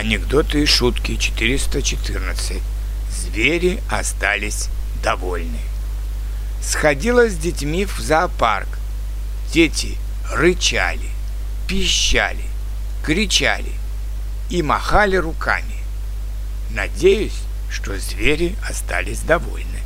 Анекдоты и шутки 414. Звери остались довольны. Сходила с детьми в зоопарк. Дети рычали, пищали, кричали и махали руками. Надеюсь, что звери остались довольны.